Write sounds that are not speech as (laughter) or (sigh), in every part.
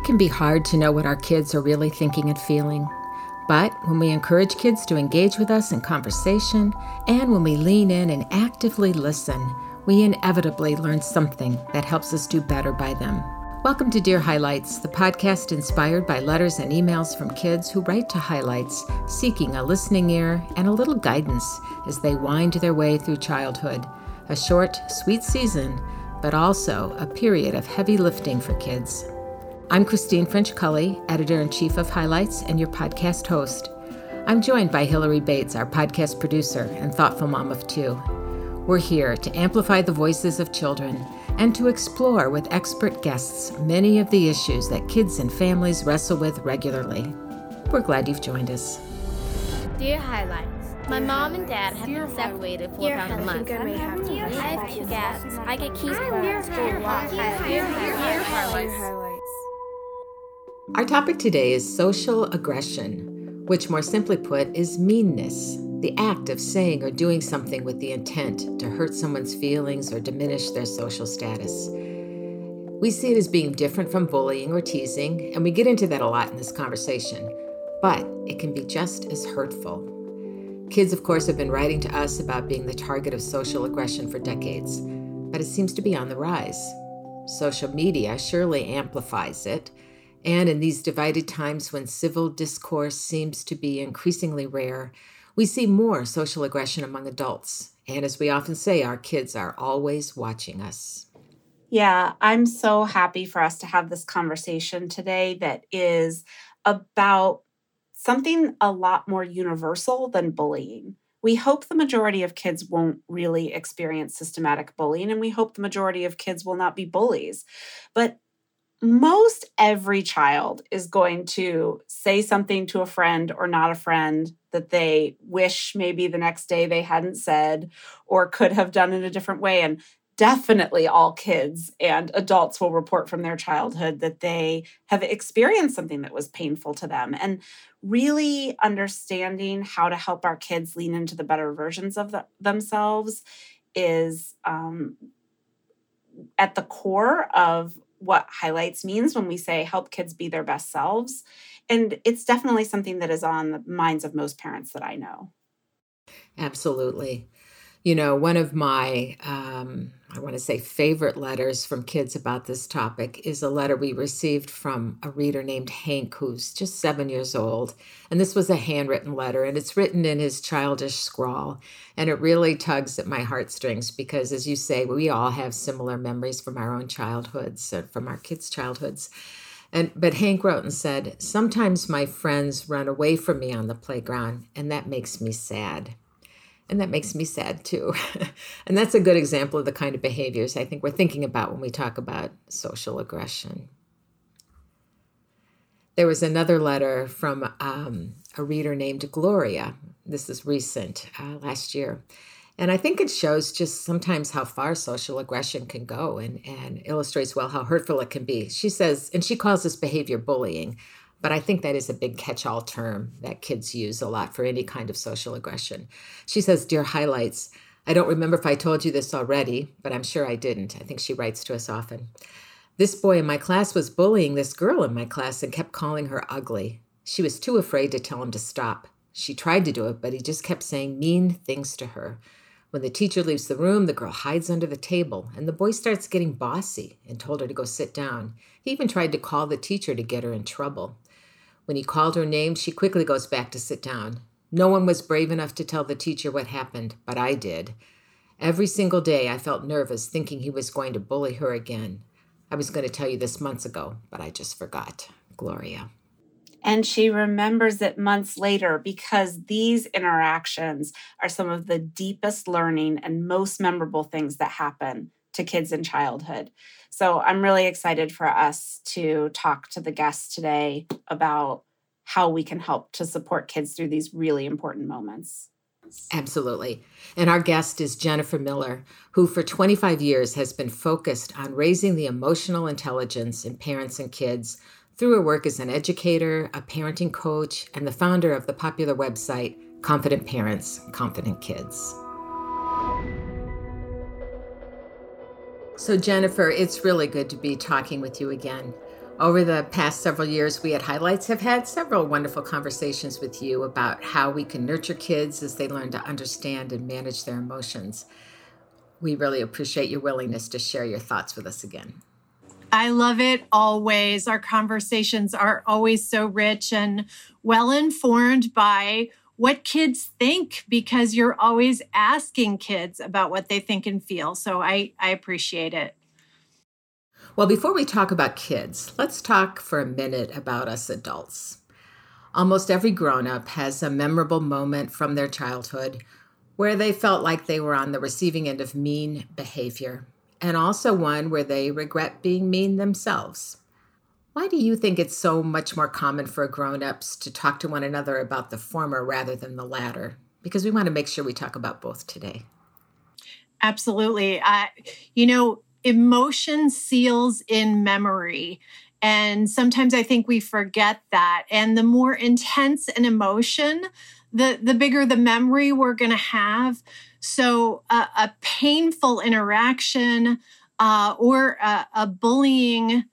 It can be hard to know what our kids are really thinking and feeling. But when we encourage kids to engage with us in conversation, and when we lean in and actively listen, we inevitably learn something that helps us do better by them. Welcome to Dear Highlights, the podcast inspired by letters and emails from kids who write to Highlights, seeking a listening ear and a little guidance as they wind their way through childhood. A short, sweet season, but also a period of heavy lifting for kids. I'm Christine French Cully, editor in chief of Highlights and your podcast host. I'm joined by Hillary Bates, our podcast producer and thoughtful mom of two. We're here to amplify the voices of children and to explore with expert guests many of the issues that kids and families wrestle with regularly. We're glad you've joined us. Dear Highlights, my mom and dad have been separated for about a month. I have two cats. I get keys from school Dear Highlights. Our topic today is social aggression, which more simply put is meanness, the act of saying or doing something with the intent to hurt someone's feelings or diminish their social status. We see it as being different from bullying or teasing, and we get into that a lot in this conversation, but it can be just as hurtful. Kids, of course, have been writing to us about being the target of social aggression for decades, but it seems to be on the rise. Social media surely amplifies it, and in these divided times when civil discourse seems to be increasingly rare, we see more social aggression among adults. And as we often say, our kids are always watching us. Yeah, I'm so happy for us to have this conversation today that is about something a lot more universal than bullying. We hope the majority of kids won't really experience systematic bullying, and we hope the majority of kids will not be bullies. But most every child is going to say something to a friend or not a friend that they wish maybe the next day they hadn't said or could have done in a different way. And definitely all kids and adults will report from their childhood that they have experienced something that was painful to them. And really understanding how to help our kids lean into the better versions of the, themselves is um, at the core of what highlights means when we say help kids be their best selves. And it's definitely something that is on the minds of most parents that I know. Absolutely. You know, one of my, um, I want to say, favorite letters from kids about this topic is a letter we received from a reader named Hank, who's just seven years old. And this was a handwritten letter, and it's written in his childish scrawl. And it really tugs at my heartstrings because, as you say, we all have similar memories from our own childhoods, uh, from our kids' childhoods. And but Hank wrote and said, "Sometimes my friends run away from me on the playground, and that makes me sad." And that makes me sad too. (laughs) and that's a good example of the kind of behaviors I think we're thinking about when we talk about social aggression. There was another letter from um, a reader named Gloria. This is recent, uh, last year. And I think it shows just sometimes how far social aggression can go and, and illustrates well how hurtful it can be. She says, and she calls this behavior bullying. But I think that is a big catch all term that kids use a lot for any kind of social aggression. She says, Dear highlights, I don't remember if I told you this already, but I'm sure I didn't. I think she writes to us often. This boy in my class was bullying this girl in my class and kept calling her ugly. She was too afraid to tell him to stop. She tried to do it, but he just kept saying mean things to her. When the teacher leaves the room, the girl hides under the table, and the boy starts getting bossy and told her to go sit down. He even tried to call the teacher to get her in trouble. When he called her name, she quickly goes back to sit down. No one was brave enough to tell the teacher what happened, but I did. Every single day I felt nervous, thinking he was going to bully her again. I was going to tell you this months ago, but I just forgot. Gloria. And she remembers it months later because these interactions are some of the deepest learning and most memorable things that happen to kids in childhood. So I'm really excited for us to talk to the guests today about how we can help to support kids through these really important moments. Absolutely. And our guest is Jennifer Miller, who for 25 years has been focused on raising the emotional intelligence in parents and kids through her work as an educator, a parenting coach, and the founder of the popular website Confident Parents, Confident Kids. So, Jennifer, it's really good to be talking with you again. Over the past several years, we at Highlights have had several wonderful conversations with you about how we can nurture kids as they learn to understand and manage their emotions. We really appreciate your willingness to share your thoughts with us again. I love it always. Our conversations are always so rich and well informed by what kids think because you're always asking kids about what they think and feel. So I, I appreciate it. Well, before we talk about kids, let's talk for a minute about us adults. Almost every grown up has a memorable moment from their childhood where they felt like they were on the receiving end of mean behavior, and also one where they regret being mean themselves. Why do you think it's so much more common for grown ups to talk to one another about the former rather than the latter? Because we want to make sure we talk about both today. Absolutely. Uh, you know, emotion seals in memory. And sometimes I think we forget that. And the more intense an emotion, the, the bigger the memory we're going to have. So, a painful interaction uh, or a, a bullying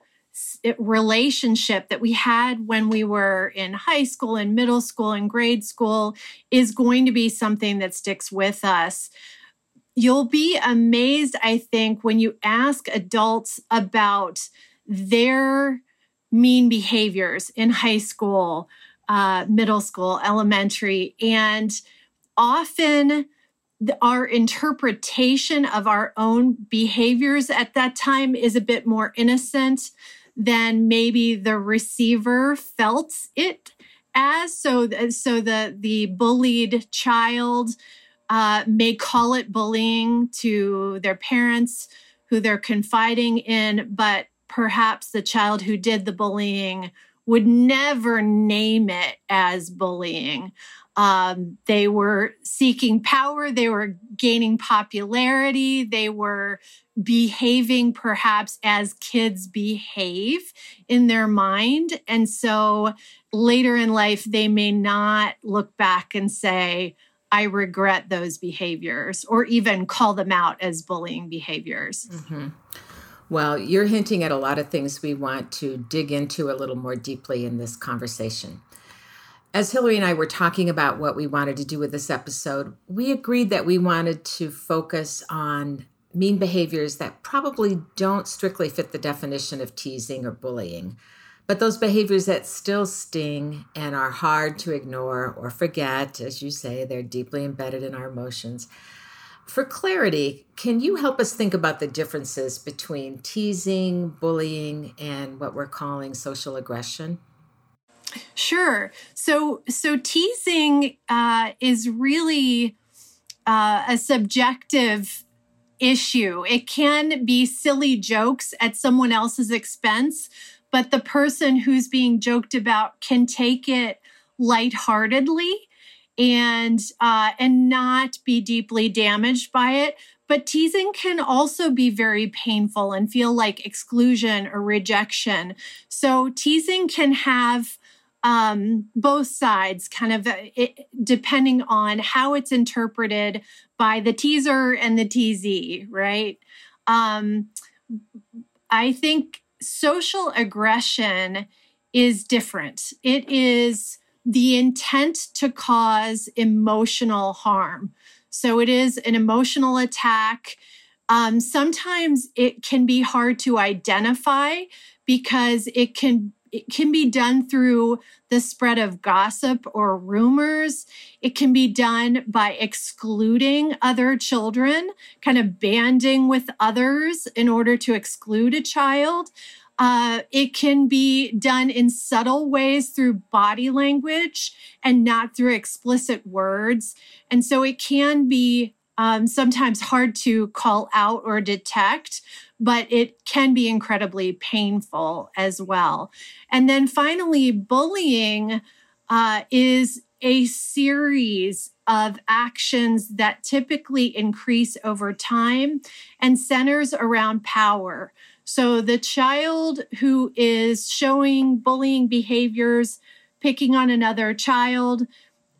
relationship that we had when we were in high school and middle school and grade school is going to be something that sticks with us. You'll be amazed, I think, when you ask adults about their mean behaviors in high school, uh, middle school, elementary, and often our interpretation of our own behaviors at that time is a bit more innocent than maybe the receiver felt it as so so the the bullied child uh, may call it bullying to their parents who they're confiding in, but perhaps the child who did the bullying would never name it as bullying. Um, they were seeking power, they were gaining popularity, they were behaving perhaps as kids behave in their mind. And so later in life, they may not look back and say, I regret those behaviors or even call them out as bullying behaviors. Mm-hmm. Well, you're hinting at a lot of things we want to dig into a little more deeply in this conversation. As Hillary and I were talking about what we wanted to do with this episode, we agreed that we wanted to focus on mean behaviors that probably don't strictly fit the definition of teasing or bullying but those behaviors that still sting and are hard to ignore or forget, as you say, they're deeply embedded in our emotions. For clarity, can you help us think about the differences between teasing, bullying, and what we're calling social aggression? Sure. So, so teasing uh, is really uh, a subjective issue. It can be silly jokes at someone else's expense but the person who's being joked about can take it lightheartedly and uh, and not be deeply damaged by it. But teasing can also be very painful and feel like exclusion or rejection. So teasing can have um, both sides, kind of it, depending on how it's interpreted by the teaser and the teasee, right? Um, I think social aggression is different. It is the intent to cause emotional harm. So it is an emotional attack. Um, sometimes it can be hard to identify because it can it can be done through the spread of gossip or rumors. It can be done by excluding other children, kind of banding with others in order to exclude a child. Uh, it can be done in subtle ways through body language and not through explicit words. And so it can be um, sometimes hard to call out or detect, but it can be incredibly painful as well. And then finally, bullying uh, is a series of actions that typically increase over time and centers around power. So the child who is showing bullying behaviors, picking on another child,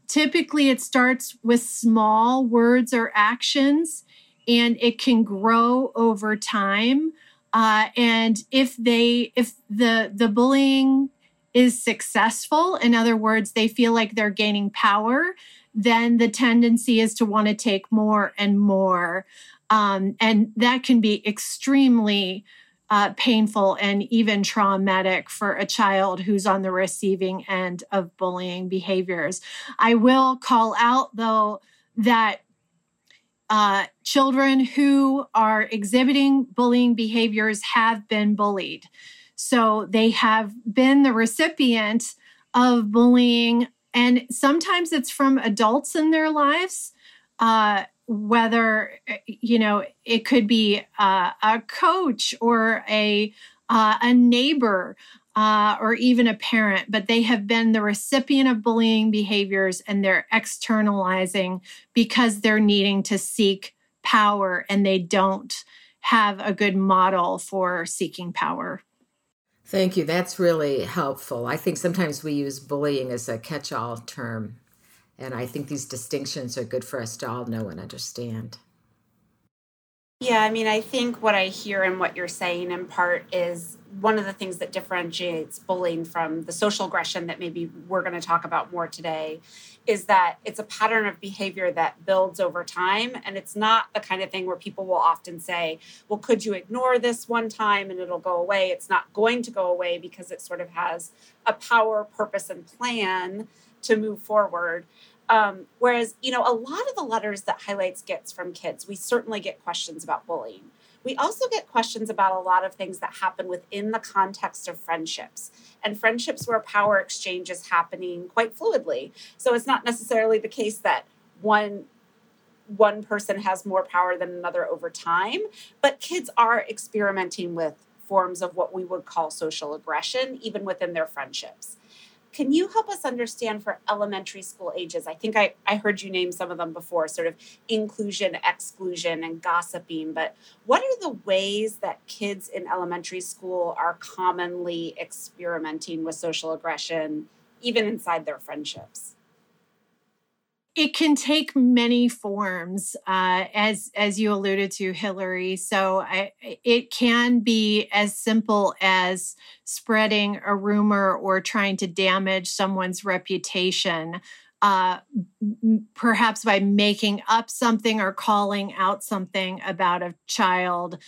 typically it starts with small words or actions and it can grow over time. Uh, and if they if the the bullying is successful, in other words, they feel like they're gaining power, then the tendency is to want to take more and more. Um, and that can be extremely uh, painful and even traumatic for a child who's on the receiving end of bullying behaviors. I will call out, though, that uh, children who are exhibiting bullying behaviors have been bullied. So they have been the recipient of bullying, and sometimes it's from adults in their lives. Uh, whether you know it could be uh, a coach or a uh, a neighbor uh, or even a parent, but they have been the recipient of bullying behaviors and they're externalizing because they're needing to seek power and they don't have a good model for seeking power. Thank you. That's really helpful. I think sometimes we use bullying as a catch all term and I think these distinctions are good for us to all know and understand. Yeah, I mean, I think what I hear and what you're saying in part is one of the things that differentiates bullying from the social aggression that maybe we're going to talk about more today is that it's a pattern of behavior that builds over time. And it's not the kind of thing where people will often say, well, could you ignore this one time and it'll go away? It's not going to go away because it sort of has a power, purpose, and plan to move forward. Um, whereas, you know, a lot of the letters that highlights gets from kids, we certainly get questions about bullying. We also get questions about a lot of things that happen within the context of friendships and friendships where power exchange is happening quite fluidly. So it's not necessarily the case that one one person has more power than another over time, but kids are experimenting with forms of what we would call social aggression even within their friendships. Can you help us understand for elementary school ages? I think I, I heard you name some of them before, sort of inclusion, exclusion, and gossiping. But what are the ways that kids in elementary school are commonly experimenting with social aggression, even inside their friendships? It can take many forms, uh, as as you alluded to, Hillary. So I, it can be as simple as spreading a rumor or trying to damage someone's reputation, uh, perhaps by making up something or calling out something about a child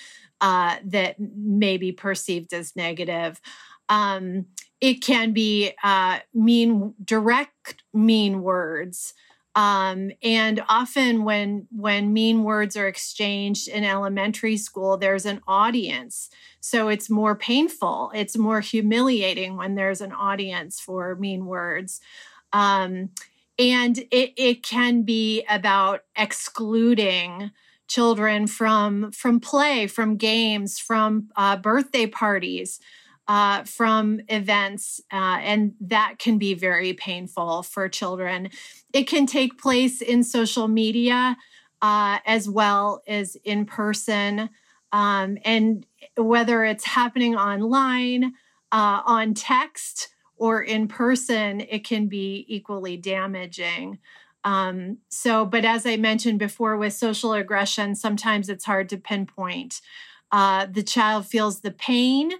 uh, that may be perceived as negative. Um, it can be uh, mean, direct, mean words. Um, and often when when mean words are exchanged in elementary school, there's an audience. So it's more painful. It's more humiliating when there's an audience for mean words. Um, and it, it can be about excluding children from from play, from games, from uh, birthday parties uh, from events, uh, and that can be very painful for children. It can take place in social media uh, as well as in person, um, and whether it's happening online, uh, on text, or in person, it can be equally damaging. Um, so, but as I mentioned before, with social aggression, sometimes it's hard to pinpoint. Uh, the child feels the pain,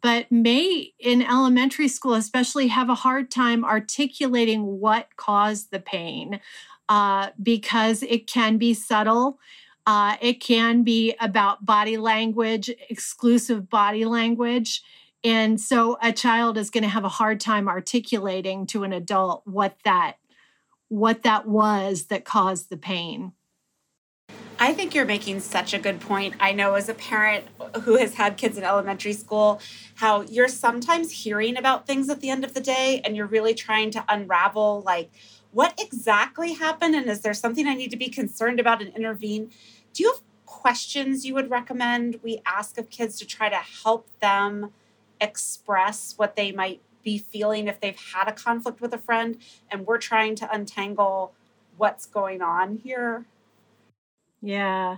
but may in elementary school especially have a hard time articulating what caused the pain uh, because it can be subtle. Uh, it can be about body language exclusive body language and so a child is going to have a hard time articulating to an adult what that what that was that caused the pain I think you're making such a good point. I know as a parent who has had kids in elementary school, how you're sometimes hearing about things at the end of the day and you're really trying to unravel like what exactly happened and is there something I need to be concerned about and intervene? Do you have questions you would recommend we ask of kids to try to help them express what they might be feeling if they've had a conflict with a friend and we're trying to untangle what's going on here? Yeah.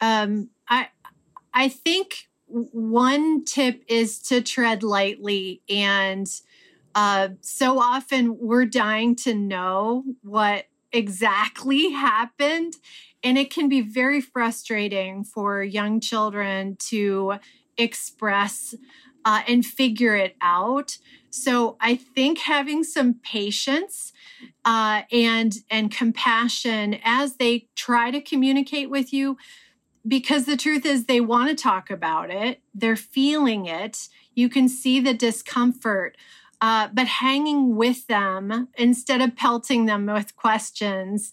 Um, I I think one tip is to tread lightly and uh, so often we're dying to know what exactly (laughs) happened and it can be very frustrating for young children to express uh, and figure it out. So I think having some patience uh, and and compassion as they try to communicate with you, because the truth is they want to talk about it, they're feeling it. You can see the discomfort. Uh, but hanging with them instead of pelting them with questions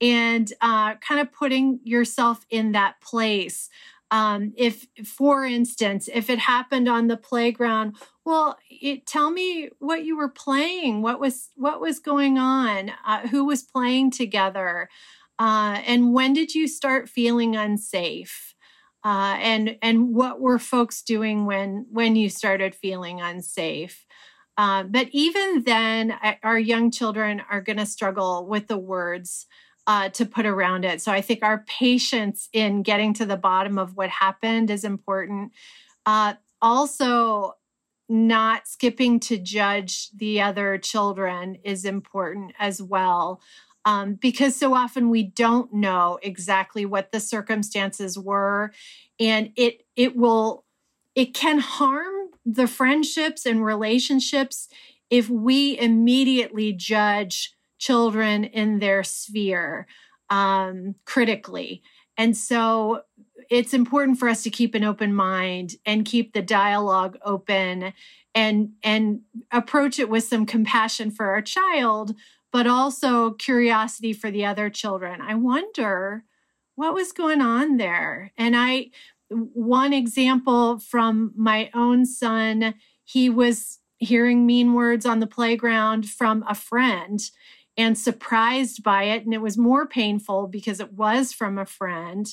and uh, kind of putting yourself in that place um, if for instance if it happened on the playground well it, tell me what you were playing what was what was going on uh, who was playing together uh, and when did you start feeling unsafe? Uh, and and what were folks doing when when you started feeling unsafe? Uh, but even then our young children are going to struggle with the words uh, to put around it. So I think our patience in getting to the bottom of what happened is important. Uh, also, not skipping to judge the other children is important as well. Um, because so often we don't know exactly what the circumstances were and it it will it can harm the friendships and relationships if we immediately judge children in their sphere um, critically. And so it's important for us to keep an open mind and keep the dialogue open and and approach it with some compassion for our child but also curiosity for the other children i wonder what was going on there and i one example from my own son he was hearing mean words on the playground from a friend and surprised by it. And it was more painful because it was from a friend.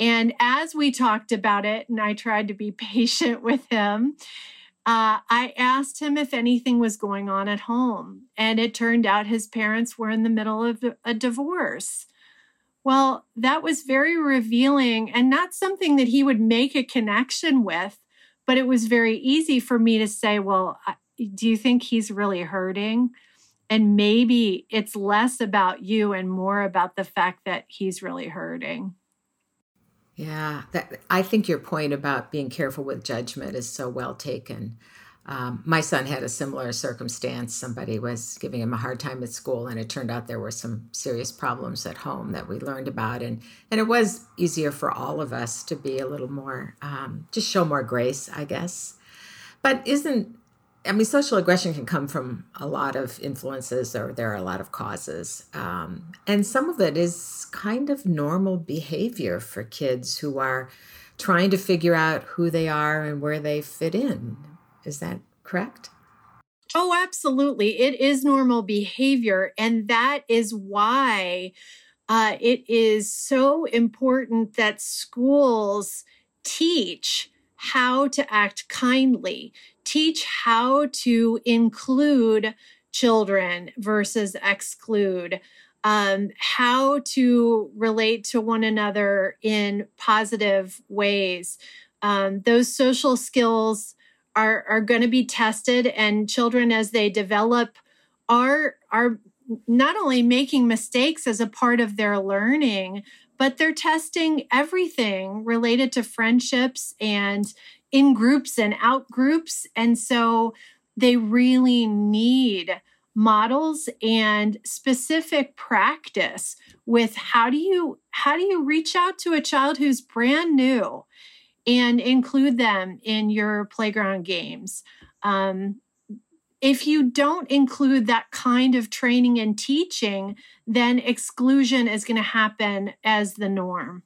And as we talked about it, and I tried to be (laughs) patient with him, uh, I asked him if anything was going on at home. And it turned out his parents were in the middle of a divorce. Well, that was very revealing and not something that he would make a connection with, but it was very easy for me to say, Well, do you think he's really hurting? And maybe it's less about you and more about the fact that he's really hurting. Yeah, that, I think your point about being careful with judgment is so well taken. Um, my son had a similar circumstance. Somebody was giving him a hard time at school, and it turned out there were some serious problems at home that we learned about. And, and it was easier for all of us to be a little more, um, just show more grace, I guess. But isn't I mean, social aggression can come from a lot of influences, or there are a lot of causes. Um, and some of it is kind of normal behavior for kids who are trying to figure out who they are and where they fit in. Is that correct? Oh, absolutely. It is normal behavior. And that is why uh, it is so important that schools teach how to act kindly, teach how to include children versus exclude, um, how to relate to one another in positive ways. Um, those social skills are, are going to be tested, and children, as they develop, are are not only making mistakes as a part of their learning, but they're testing everything related to friendships and in groups and out groups. And so they really need models and specific practice with how do you how do you reach out to a child who's brand new and include them in your playground games um, if you don't include that kind of training and teaching then exclusion is going to happen as the norm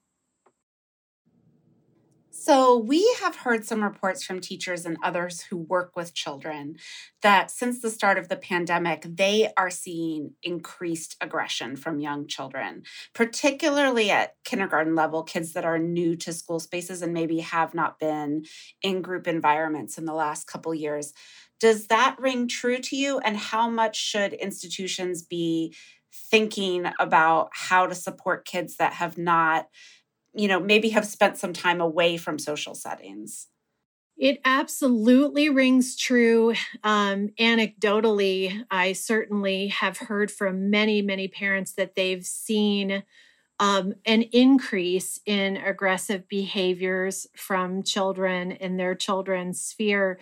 so, we have heard some reports from teachers and others who work with children that since the start of the pandemic, they are seeing increased aggression from young children, particularly at kindergarten level, kids that are new to school spaces and maybe have not been in group environments in the last couple years. Does that ring true to you? And how much should institutions be thinking about how to support kids that have not? You know, maybe have spent some time away from social settings. It absolutely rings true. Um, anecdotally, I certainly have heard from many, many parents that they've seen um, an increase in aggressive behaviors from children in their children's sphere.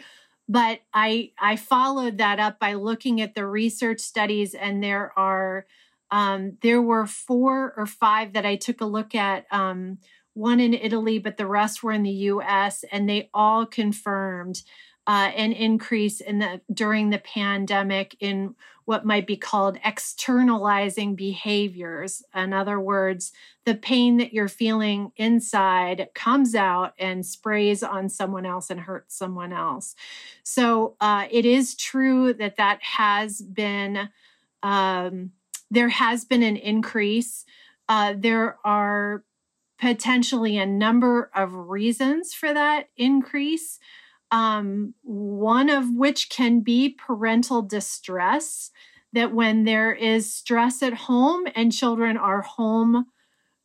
But I, I followed that up by looking at the research studies, and there are um, there were four or five that I took a look at. Um, one in Italy, but the rest were in the U.S., and they all confirmed uh, an increase in the during the pandemic in what might be called externalizing behaviors. In other words, the pain that you're feeling inside comes out and sprays on someone else and hurts someone else. So uh, it is true that that has been um, there has been an increase. Uh, there are potentially a number of reasons for that increase um, one of which can be parental distress, that when there is stress at home and children are home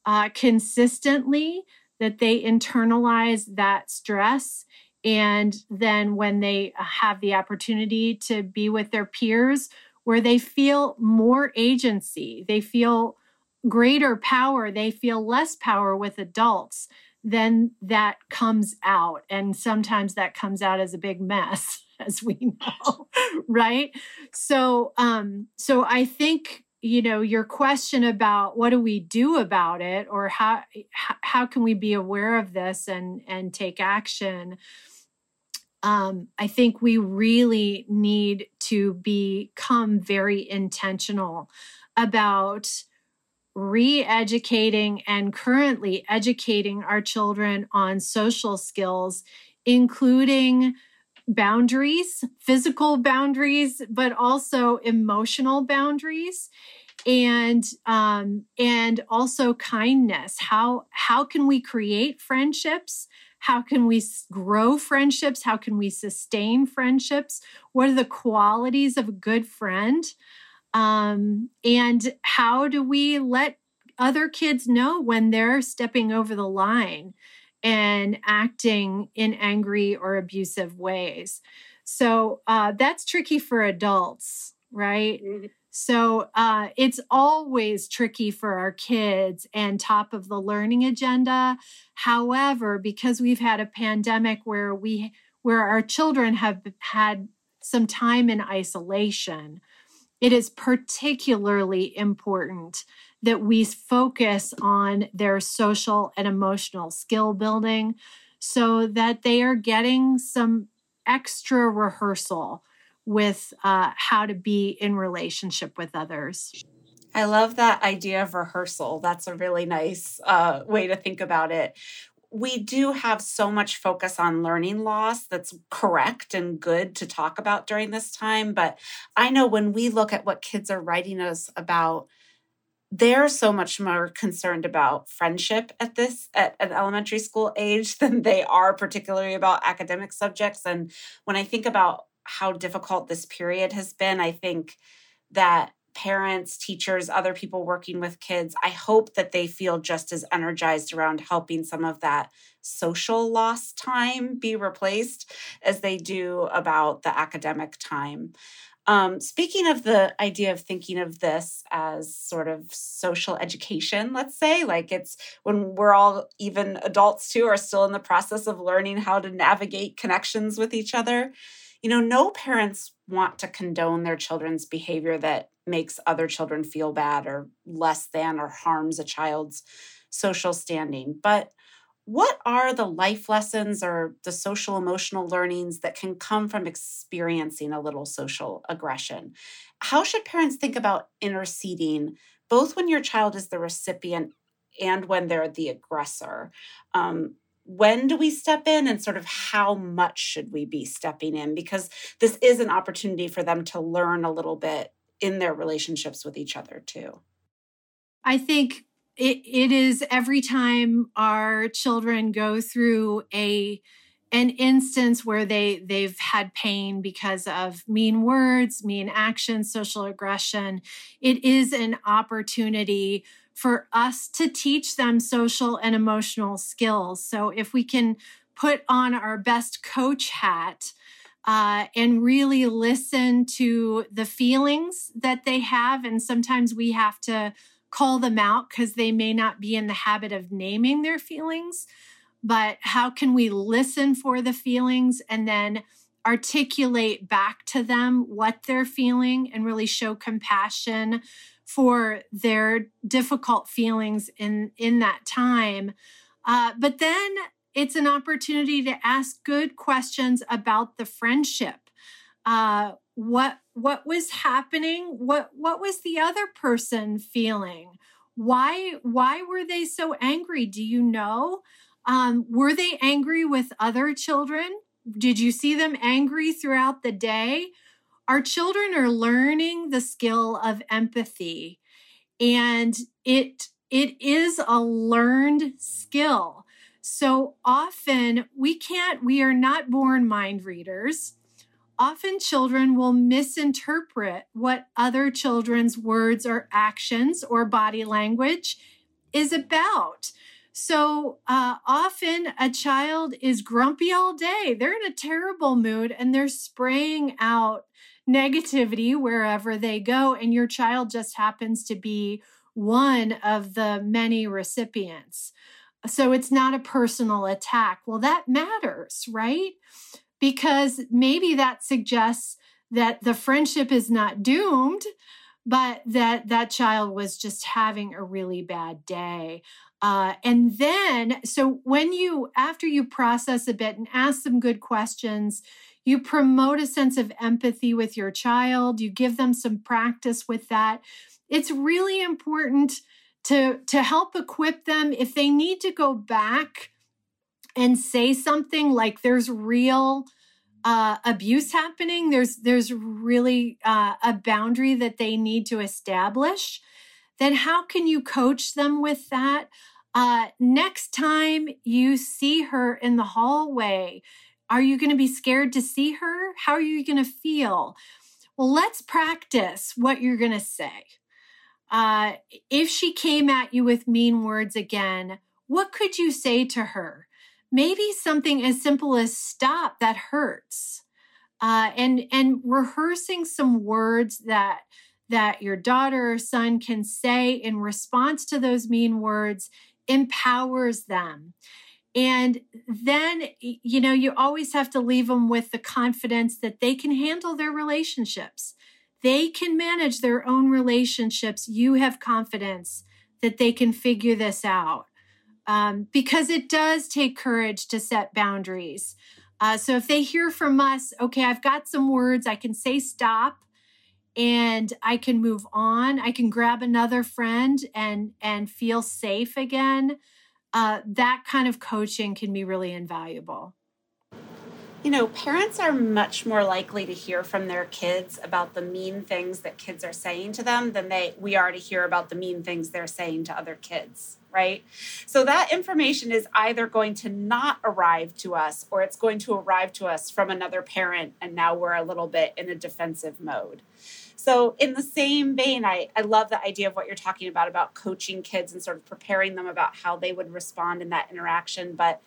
uh, consistently, that they internalize that stress. And then when they have the opportunity to be with their peers, where they feel more agency, they feel greater power, they feel less power with adults then that comes out. And sometimes that comes out as a big mess, (laughs) as we know, right? So, um, so I think you know your question about what do we do about it or how how can we be aware of this and and take action um, i think we really need to become very intentional about re educating and currently educating our children on social skills, including boundaries, physical boundaries, but also emotional boundaries and um, and also kindness. How how can we create friendships how can we grow friendships how can we sustain friendships what are the qualities of a good friend um, and how do we let other kids know when they're stepping over the line and acting in angry or abusive ways? So uh, that's tricky for adults, right? Mm-hmm. So uh, it's always tricky for our kids and top of the learning agenda. However, because we've had a pandemic where we where our children have had some time in isolation, it is particularly important that we focus on their social and emotional skill building so that they are getting some extra rehearsal with uh, how to be in relationship with others. I love that idea of rehearsal. That's a really nice uh, way to think about it we do have so much focus on learning loss that's correct and good to talk about during this time. But I know when we look at what kids are writing us about, they're so much more concerned about friendship at this at an elementary school age (laughs) than they are particularly about academic subjects and when i think about how difficult this period has been i think that parents, teachers, other people working with kids, I hope that they feel just as energized around helping some of that social loss time be replaced as they do about the academic time. Um, speaking of the idea of thinking of this as sort of social education, let's say, like it's when we're all, even adults too, are still in the process of learning how to navigate connections with each other. You know, no parents want to condone their children's behavior that makes other children feel bad or less than or harms a child's social standing. But what are the life lessons or the social emotional learnings that can come from experiencing a little social aggression? How should parents think about interceding, both when your child is the recipient and when they're the aggressor? Um, when do we step in and sort of how much should we be stepping in? Because this is an opportunity for them to learn a little bit in their relationships with each other too. I think it, it is every time our children go through a an instance where they they've had pain because of mean words, mean actions, social aggression, it is an opportunity for us to teach them social and emotional skills. So if we can put on our best coach hat uh, and really listen to the feelings that they have. And sometimes we have to call them out because they may not be in the habit of naming their feelings, but how can we listen for the feelings and then articulate back to them what they're feeling and really show compassion for their difficult feelings in in that time. Uh, but then it's an opportunity to ask good questions about the friendship. Uh, what what was happening? What what was the other person feeling? Why why were they so angry? Do you know? Um, were they angry with other children? Did you see them angry throughout the day? Our children are learning the skill of empathy and it it is a learned skill. So often we can't we are not born mind readers. Often children will misinterpret what other children's words or actions or body language is about. So uh, often a child is grumpy all day. They're in a terrible mood and they're spraying out negativity wherever they go. And your child just happens to be one of the many recipients. So it's not a personal attack. Well, that matters, right? Because maybe that suggests that the friendship is not doomed, but that that child was just having a really bad day. Uh, and then, so when you, after you process a bit and ask some good questions, you promote a sense of empathy with your child, you give them some practice with that. It's really important to, to help equip them if they need to go back and say something like there's real uh, abuse happening. There's there's really uh, a boundary that they need to establish. Then how can you coach them with that? Uh, next time you see her in the hallway, are you going to be scared to see her? How are you going to feel? Well, let's practice what you're going to say. Uh, if she came at you with mean words again, what could you say to her? Maybe something as simple as stop, that hurts. Uh, and and rehearsing some words that that your daughter or son can say in response to those mean words empowers them. And then, you know, you always have to leave them with the confidence that they can handle their relationships. They can manage their own relationships. You have confidence that they can figure this out. Um, because it does take courage to set boundaries. Uh, so if they hear from us, okay, I've got some words, I can say stop and I can move on. I can grab another friend and and feel safe again. Uh, that kind of coaching can be really invaluable. You know, parents are much more likely to hear from their kids about the mean things that kids are saying to them than they we are to hear about the mean things they're saying to other kids, right? So that information is either going to not arrive to us or it's going to arrive to us from another parent and now we're a little bit in a defensive mode. So, in the same vein, I, I love the idea of what you're talking about, about coaching kids and sort of preparing them about how they would respond in that interaction. But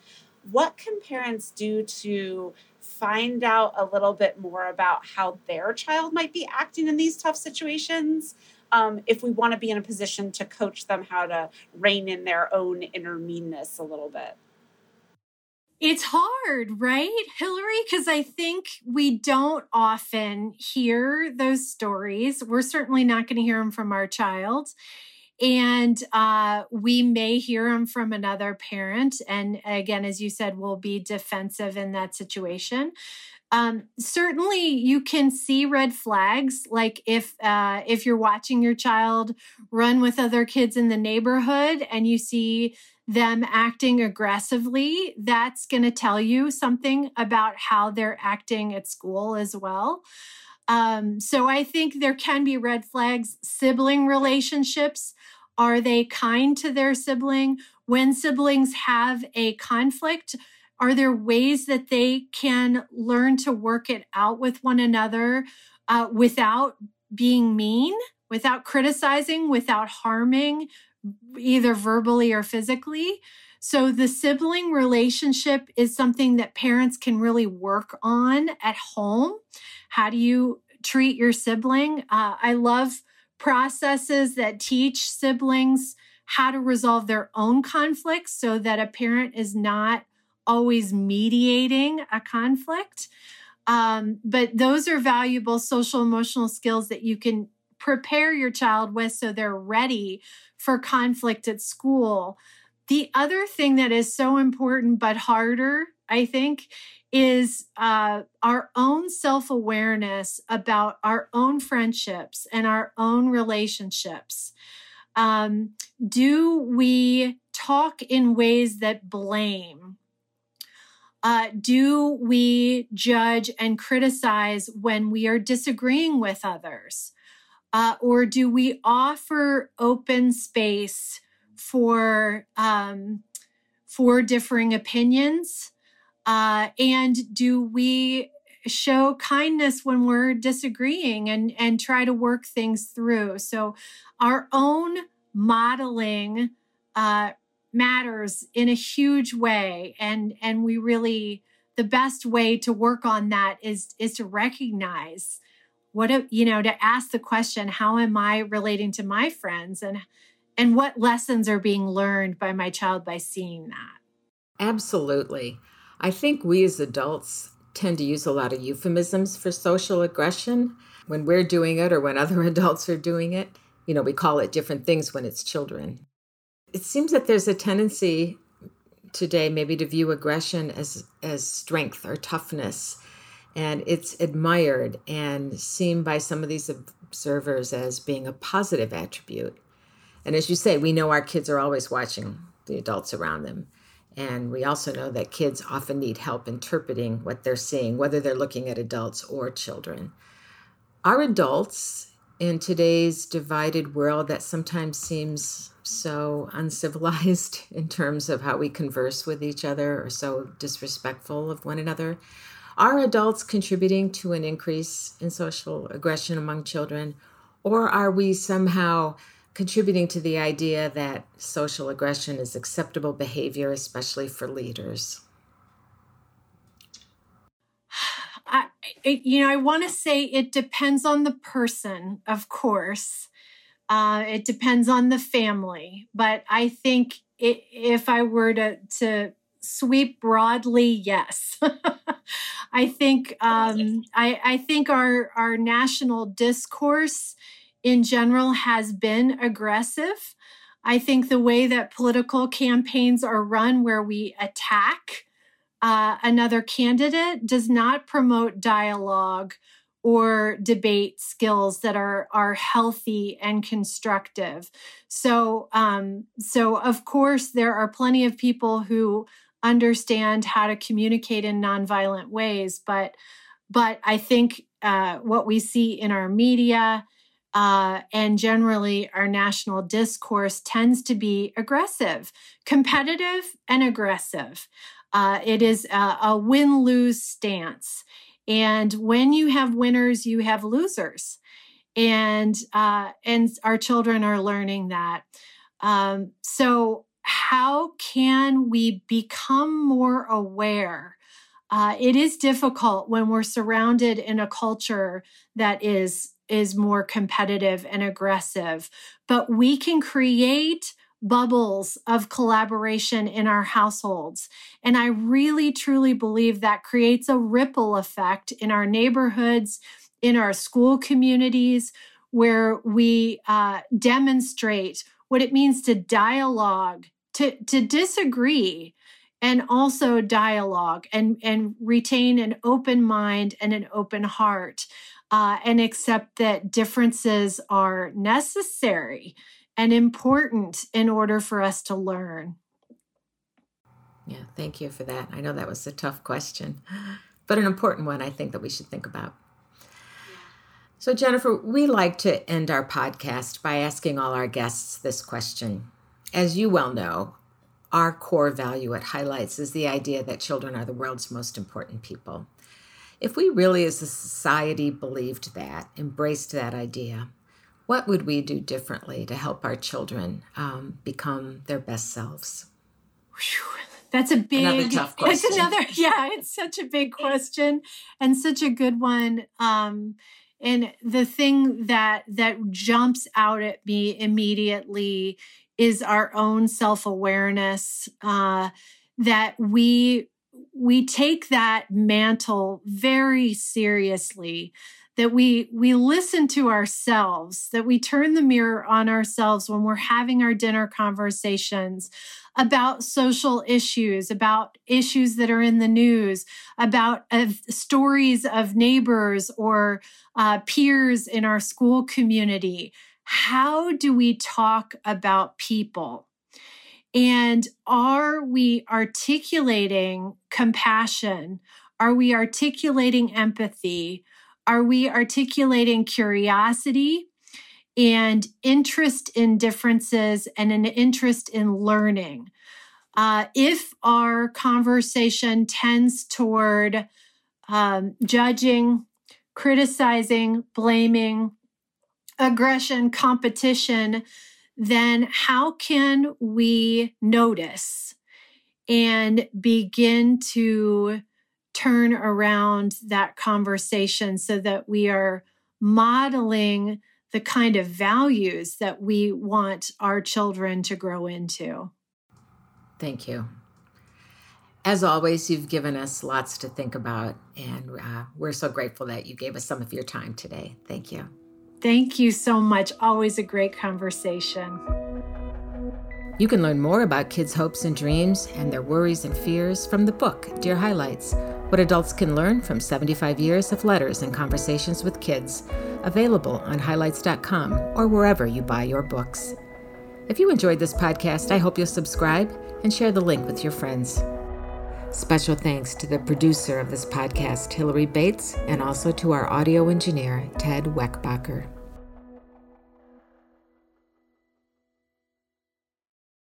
what can parents do to find out a little bit more about how their child might be acting in these tough situations? Um, if we want to be in a position to coach them how to rein in their own inner meanness a little bit. It's hard, right, Hillary? Because I think we don't often hear those stories. We're certainly not going to hear them from our child. And uh, we may hear them from another parent. And again, as you said, we'll be defensive in that situation. Um, certainly, you can see red flags, like if uh, if you're watching your child run with other kids in the neighborhood, and you see them acting aggressively, that's going to tell you something about how they're acting at school as well. Um, so I think there can be red flags. Sibling relationships are they kind to their sibling? When siblings have a conflict, are there ways that they can learn to work it out with one another uh, without being mean, without criticizing, without harming, either verbally or physically. So the sibling relationship is something that parents can really work on at home. How do you treat your sibling? Uh, I love processes that teach siblings how to resolve their own conflicts so that a parent is not always mediating a conflict. Um, but those are valuable social emotional skills that you can prepare your child with so they're ready for conflict at school. The other thing that is so important but harder, I think, is uh, our own self awareness about our own friendships and our own relationships. Um, do we talk in ways that blame? Uh, do we judge and criticize when we are disagreeing with others? Uh, or do we offer open space for um, for differing opinions? Uh, and do we show kindness when we're disagreeing and and try to work things through? So our own modeling uh, matters in a huge way and and we really the best way to work on that is is to recognize what you know to ask the question how am i relating to my friends? And and what lessons are being learned by my child by seeing that? Absolutely. I think we as adults tend to use a lot of euphemisms for social aggression when we're doing it or when (laughs) other adults are doing it. You know we call it different things when it's children. It seems that there's a tendency today maybe to view aggression as as strength or toughness and it's admired and seen by some of these observers as being a positive attribute and as you say we know our kids are always watching the adults around them and we also know that kids often need help interpreting what they're seeing whether they're looking at adults or children our adults in today's divided world that sometimes seems so uncivilized (laughs) in terms of how we converse with each other or so disrespectful of one another. Are adults contributing to an increase in social aggression among children? Or are we somehow contributing to the idea that social aggression is acceptable behavior, especially for leaders? (sighs) I, you know, I want to say it depends on the person, of course. Uh, it depends on the family, but I think it, if I were to to sweep broadly, yes. (laughs) I think um, I, I think our our national discourse in general has been aggressive. I think the way that political campaigns are run, where we attack uh, another candidate, does not promote dialogue or debate skills that are are healthy and constructive. So um, so of course there are plenty of people who understand how to communicate in nonviolent ways, but but I think uh, what we see in our media uh, and generally our national discourse tends to be aggressive, competitive, and aggressive. Uh, it is a, a win lose stance. And when you have winners, you have losers. And uh, and our children are learning that. Um, so how can we become more aware? Uh, it is difficult when we're surrounded in a culture that is is more competitive and aggressive, but we can create bubbles of collaboration in our households. And I really, truly believe that creates a ripple effect in our neighborhoods, in our school communities, where we uh, demonstrate what it means to dialogue, to, to disagree, and also dialogue and, and retain an open mind and an open heart. Uh, and accept that differences are necessary and important in order for us to learn? Yeah, thank you for that. I know that was a tough question, but an important one I think that we should think about. So, Jennifer, we like to end our podcast by asking all our guests this question. As you well know, our core value at Highlights is the idea that children are the world's most important people. If we really, as a society, believed that, embraced that idea, what would we do differently to help our children um, become their best selves? That's a big, another tough question. It's another, yeah, it's such a big question and such a good one. Um, and the thing that that jumps out at me immediately is our own self-awareness uh, that we we take that mantle very seriously that we we listen to ourselves that we turn the mirror on ourselves when we're having our dinner conversations about social issues about issues that are in the news about uh, stories of neighbors or uh, peers in our school community how do we talk about people? And are we articulating compassion? Are we articulating empathy? Are we articulating curiosity and interest in differences and an interest in learning? Uh, if our conversation tends toward um, judging, criticizing, blaming, aggression, competition, then how can we notice and begin to turn around that conversation so that we are modeling the kind of values that we want our children to grow into. Thank you. As always, you've given us lots to think about, and uh, we're so grateful that you gave us some of your time today. Thank you. Thank you so much. Always a great conversation. You can learn more about kids' hopes and dreams and their worries and fears from the book, Dear Highlights What Adults Can Learn from 75 Years of Letters and Conversations with Kids, available on highlights.com or wherever you buy your books. If you enjoyed this podcast, I hope you'll subscribe and share the link with your friends. Special thanks to the producer of this podcast, Hillary Bates, and also to our audio engineer, Ted Weckbacher.